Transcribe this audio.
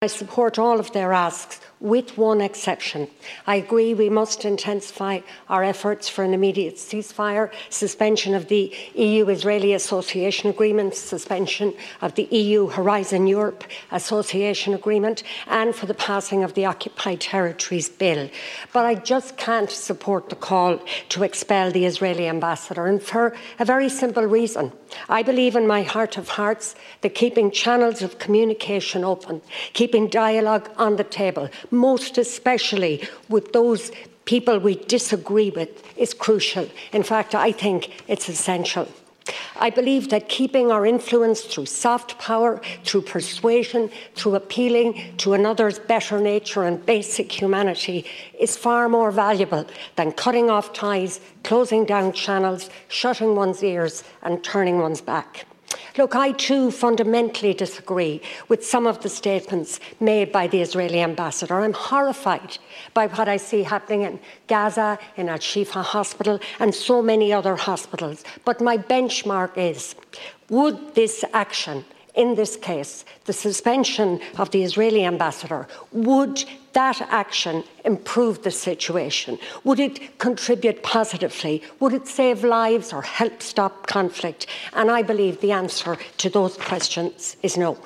I support all of their asks, with one exception. I agree we must intensify our efforts for an immediate ceasefire, suspension of the EU-Israeli Association Agreement, suspension of the EU Horizon Europe Association Agreement, and for the passing of the Occupied Territories Bill. But I just can't support the call to expel the Israeli ambassador, and for a very simple reason. I believe in my heart of hearts that keeping channels of communication open, keeping dialogue on the table, most especially with those people we disagree with, is crucial. In fact, I think it's essential. I believe that keeping our influence through soft power, through persuasion, through appealing to another's better nature and basic humanity is far more valuable than cutting off ties, closing down channels, shutting one's ears and turning one's back. Look, I too fundamentally disagree with some of the statements made by the Israeli ambassador. I'm horrified by what I see happening in Gaza, in Al Shifa Hospital, and so many other hospitals. But my benchmark is would this action in this case, the suspension of the Israeli ambassador, would that action improve the situation? Would it contribute positively? Would it save lives or help stop conflict? And I believe the answer to those questions is no.